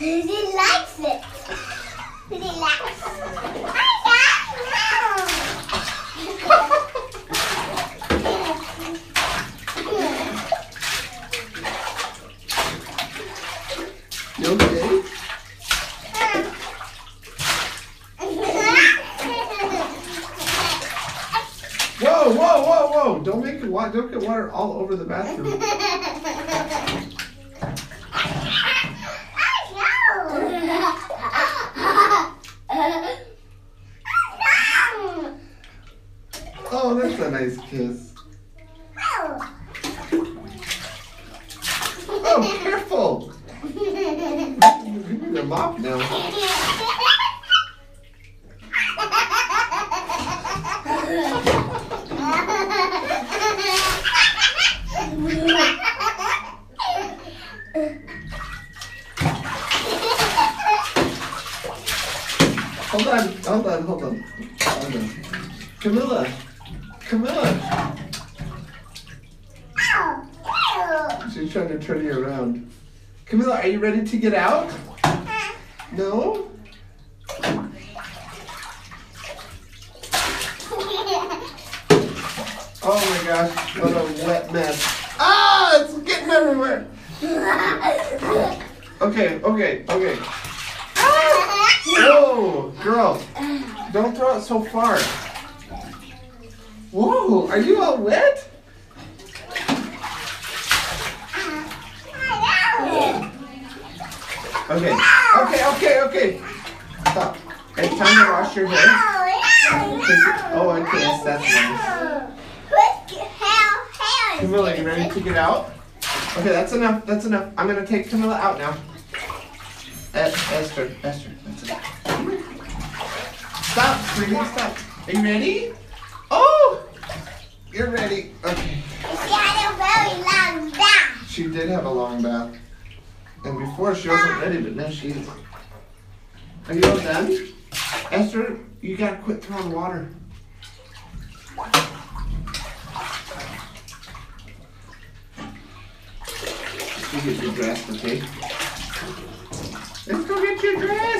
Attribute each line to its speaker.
Speaker 1: He likes it. Relax. you okay? Whoa, whoa, whoa, whoa! Don't make it. Don't get water all over the bathroom. Oh, that's a nice kiss. Oh, careful! You need a mop now. Hold on, hold on, hold on. Hold. Camilla, Camilla. She's trying to turn you around. Camilla, are you ready to get out? No? Oh my gosh, what a wet mess. Ah, it's getting everywhere. Okay, okay, okay. Whoa, girl, don't throw it so far. Are you all wet? Okay, okay, okay, okay. Stop. It's time to wash your hair. Oh, okay, yes, that's nice. Camilla, you ready to get out? Okay, that's enough. That's enough. I'm gonna take Camilla out now. Eh, Esther, Esther, that's enough. Stop, sweetie, stop. Are you ready? Oh, you're ready. Okay. She had a very long bath. She did have a long bath. And before she wasn't ready, but now she is. Are you all done? Esther, you gotta quit throwing water. You get your dress, okay? Let's go get your dress!